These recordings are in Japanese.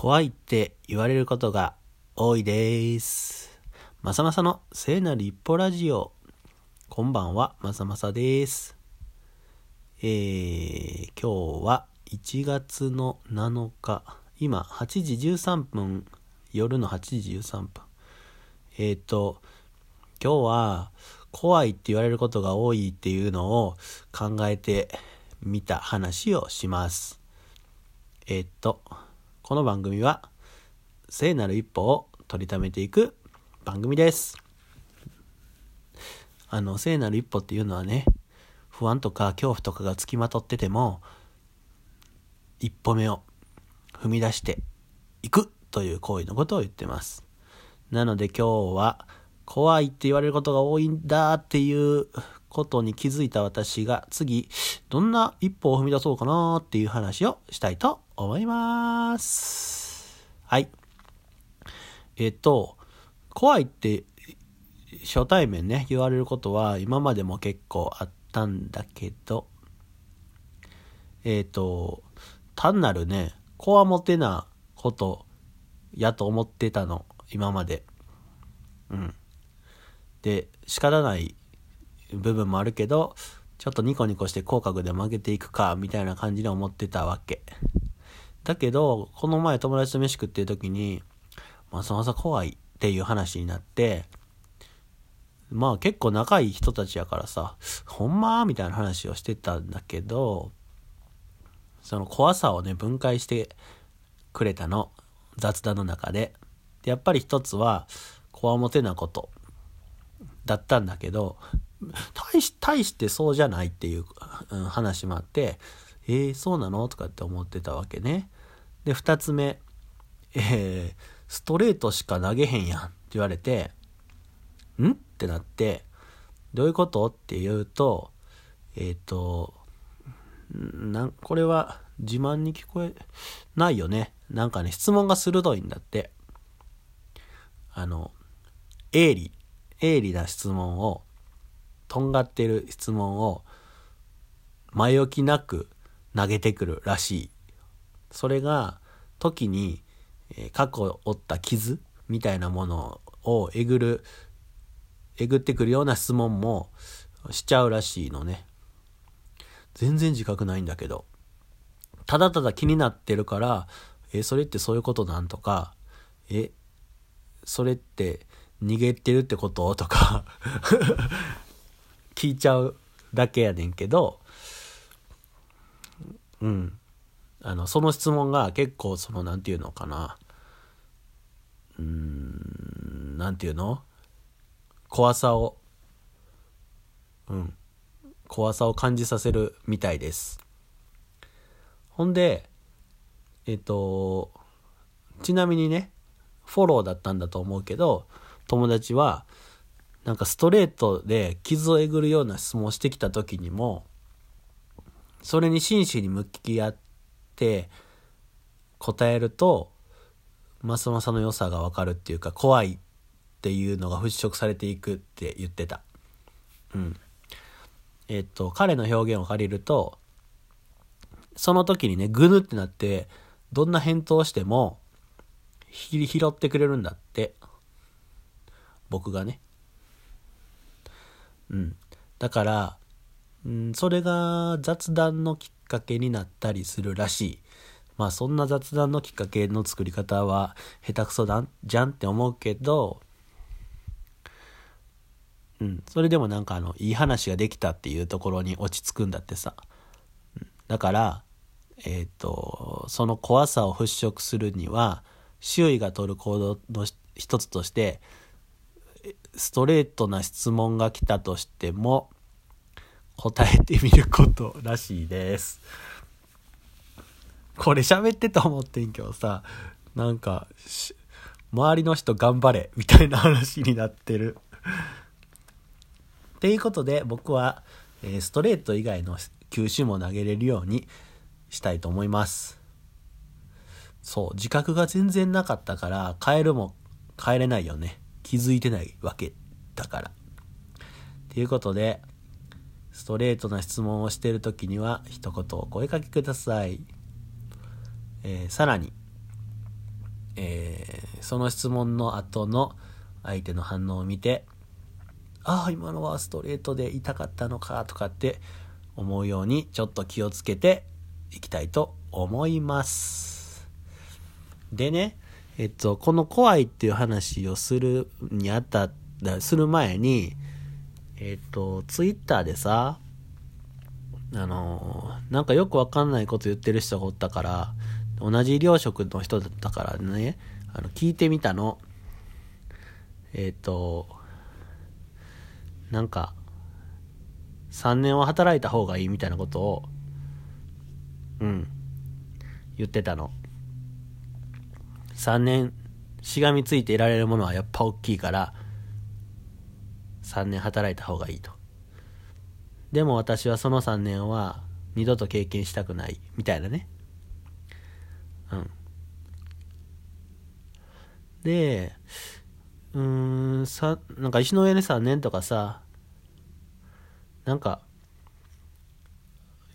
怖いって言われることが多いです。まさまさの聖なる一歩ラジオ。こんばんは、まさまさです。えー、今日は1月の7日、今8時13分、夜の8時13分。えっ、ー、と、今日は怖いって言われることが多いっていうのを考えてみた話をします。えっ、ー、と、この番組は聖なる一歩を取りためていく番組です。あの、聖なる一歩っていうのはね、不安とか恐怖とかがつきまとってても、一歩目を踏み出していくという行為のことを言ってます。なので今日は怖いって言われることが多いんだっていうことに気づいた私が次どんな一歩を踏み出そうかなっていう話をしたいと思います。はい。えっと、怖いって初対面ね、言われることは今までも結構あったんだけど、えっと、単なるね、こわもてなことやと思ってたの、今まで。うん。で、仕方ない部分もあるけど、ちょっとニコニコして口角で曲げていくか、みたいな感じで思ってたわけ。だけど、この前友達と飯食ってる時に、まさまさ怖いっていう話になって、まあ結構仲いい人たちやからさ、ほんまみたいな話をしてたんだけど、その怖さをね、分解してくれたの。雑談の中で。でやっぱり一つは、こわもてなことだったんだけど、大し大してそうじゃないっていう、話もあって、えー、そうなのとかって思ってたわけね。で、二つ目、えー、ストレートしか投げへんやんって言われて、ん？ってなって、どういうこと？って言うと、えっ、ー、と、なん、これは自慢に聞こえないよね。なんかね、質問が鋭いんだって。あの、鋭利、鋭利な質問を、とんがってる質問を、前置きなく投げてくるらしい。それが、時に、え、過去負った傷みたいなものをえぐる、えぐってくるような質問もしちゃうらしいのね。全然自覚ないんだけど。ただただ気になってるから、え、それってそういうことなんとか、え、それって逃げてるってこととか聞いちゃうだけやねんけど、うん。あの、その質問が結構その、なんていうのかな。うーん、なんていうの？怖さを、うん。怖さを感じさせるみたいです。ほんで、えっと、ちなみにね、フォローだったんだと思うけど、友達は、なんかストレートで傷をえぐるような質問をしてきた時にも、それに真摯に向き合って答えると、まさまさの良さがわかるっていうか、怖いっていうのが払拭されていくって言ってた。うん。えっと、彼の表現を借りると、その時にね、ぐぬってなって、どんな返答をしても、拾ってくれるんだって。僕がね。うん。だから、うん、それが雑談のきっかけになったりするらしい。まあそんな雑談のきっかけの作り方は下手くそだじゃんって思うけど、うん、それでもなんかあの、いい話ができたっていうところに落ち着くんだってさ。だから、えっ、ー、と、その怖さを払拭するには、周囲が取る行動の一つとして、ストレートな質問が来たとしても、答えてみることらしいです。これ喋ってと思ってんけどさ、なんか、周りの人頑張れ、みたいな話になってる。っていうことで僕は、え、ストレート以外の球種も投げれるようにしたいと思います。そう、自覚が全然なかったから、変えるも変えれないよね。気づいてないわけだから。ということで、ストレートな質問をしているときには、一言お声かけください。えー、さらに、えー、その質問の後の相手の反応を見て、ああ、今のはストレートで痛かったのかとかって思うようにちょっと気をつけていきたいと思います。でね、えっと、この怖いっていう話をするにあたっする前に、えっと、ツイッターでさ、あの、なんかよくわかんないこと言ってる人がおったから、同じ医療職の人だったからね、あの、聞いてみたの。えっと、なんか、3年は働いた方がいいみたいなことを、うん、言ってたの。3年しがみついていられるものはやっぱ大きいから、3年働いた方がいいと。でも私はその3年は二度と経験したくない、みたいなね。うん。で、うーん、さ、なんか石の上に3年とかさ、なんか、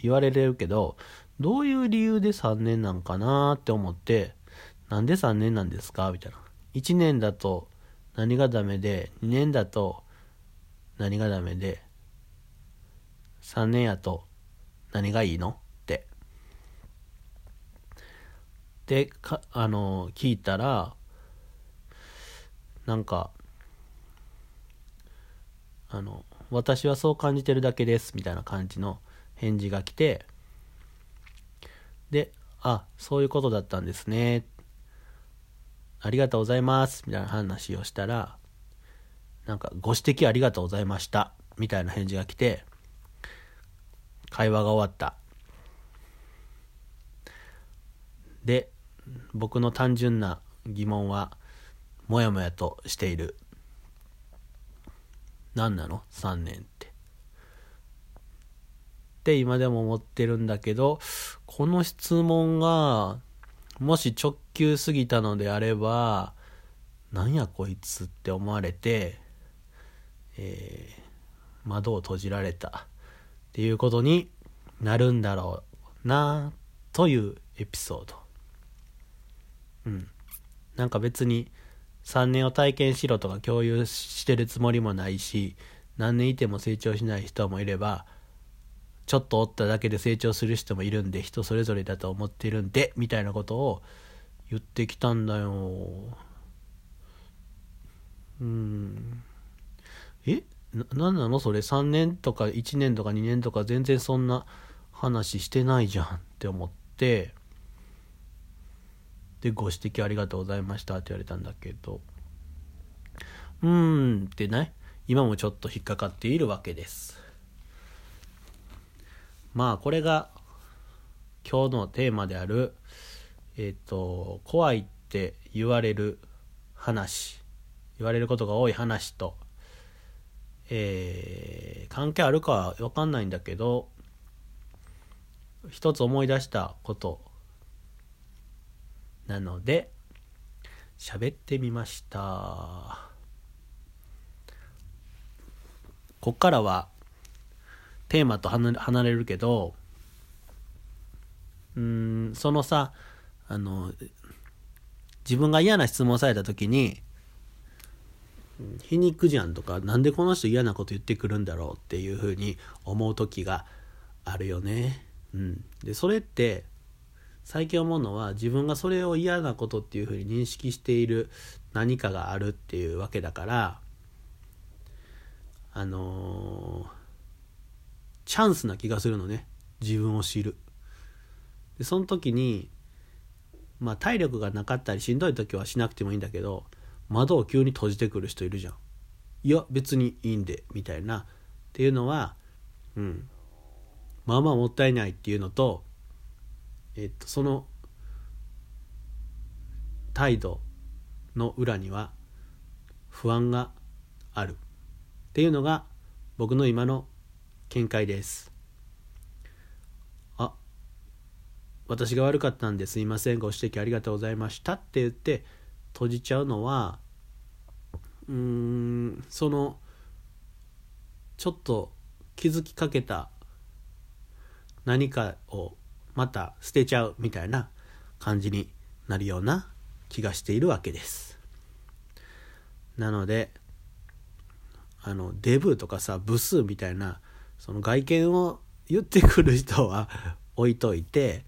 言われれるけど、どういう理由で3年なんかなって思って、なんで3年なんですか？みたいな。1年だと何がダメで、2年だと何がダメで、3年やと何がいいの？って。で、か、あの、聞いたら、なんか、あの、私はそう感じてるだけです、みたいな感じの返事が来て、で、あ、そういうことだったんですね。っありがとうございます、みたいな話をしたら、なんか、ご指摘ありがとうございました、みたいな返事が来て、会話が終わった。で、僕の単純な疑問は、もやもやとしている。何なの ?3 年って。って今でも思ってるんだけど、この質問が、もし直球すぎたのであれば、なんやこいつって思われて、えー、窓を閉じられたっていうことになるんだろうなというエピソード。うん。なんか別に3年を体験しろとか共有してるつもりもないし、何年いても成長しない人もいれば、ちょっとおっただけで成長する人もいるんで、人それぞれだと思ってるんで、みたいなことを言ってきたんだよ。うん。えな、なんなのそれ？3年とか1年とか2年とか全然そんな話してないじゃんって思って、で、ご指摘ありがとうございましたって言われたんだけど、うーんってね、今もちょっと引っかかっているわけです。まあ、これが今日のテーマである、えっ、ー、と、怖いって言われる話、言われることが多い話と、えー、関係あるかはわかんないんだけど、一つ思い出したことなので、喋ってみました。こっからはテーマと離れるけど、うん、そのさ、あの、自分が嫌な質問された時に、皮肉じゃんとか、なんでこの人嫌なこと言ってくるんだろうっていうふうに思う時があるよね。うん。で、それって、最近思うのは自分がそれを嫌なことっていうふうに認識している何かがあるっていうわけだからあのー、チャンスな気がするのね。自分を知る。でその時にまあ体力がなかったりしんどい時はしなくてもいいんだけど窓を急に閉じてくる人いるじゃん。いや別にいいんでみたいな。っていうのはうん。まあまあもったいないっていうのとえっとその態度の裏には不安がある。っていうのが僕の今の見解です。あ私が悪かったんですいませんご指摘ありがとうございましたって言って閉じちゃうのはうーんそのちょっと気づきかけた何かをまた捨てちゃうみたいな感じになるような気がしているわけです。なのであのデブとかさ部数みたいなその外見を言ってくる人は置いといて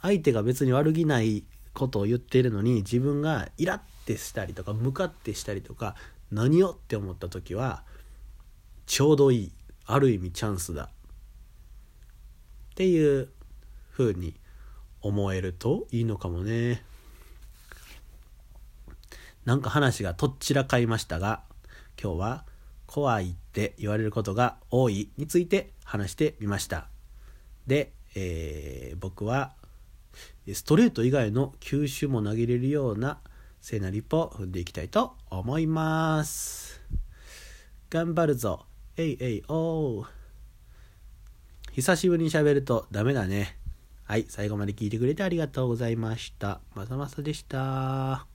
相手が別に悪気ないことを言ってるのに自分がイラッてしたりとか向かってしたりとか何をって思った時はちょうどいいある意味チャンスだ。っていう風に思えるといいのかもね。なんか話がとっちらかいましたが今日は怖いって言われることが多いについて話してみました。で、えー、僕はストレート以外の球種も投げれるような聖なる一歩を踏んでいきたいと思います。頑張るぞ。えいえいおー。久しぶりに喋るとダメだね。はい最後まで聞いてくれてありがとうございました。まさまさでした。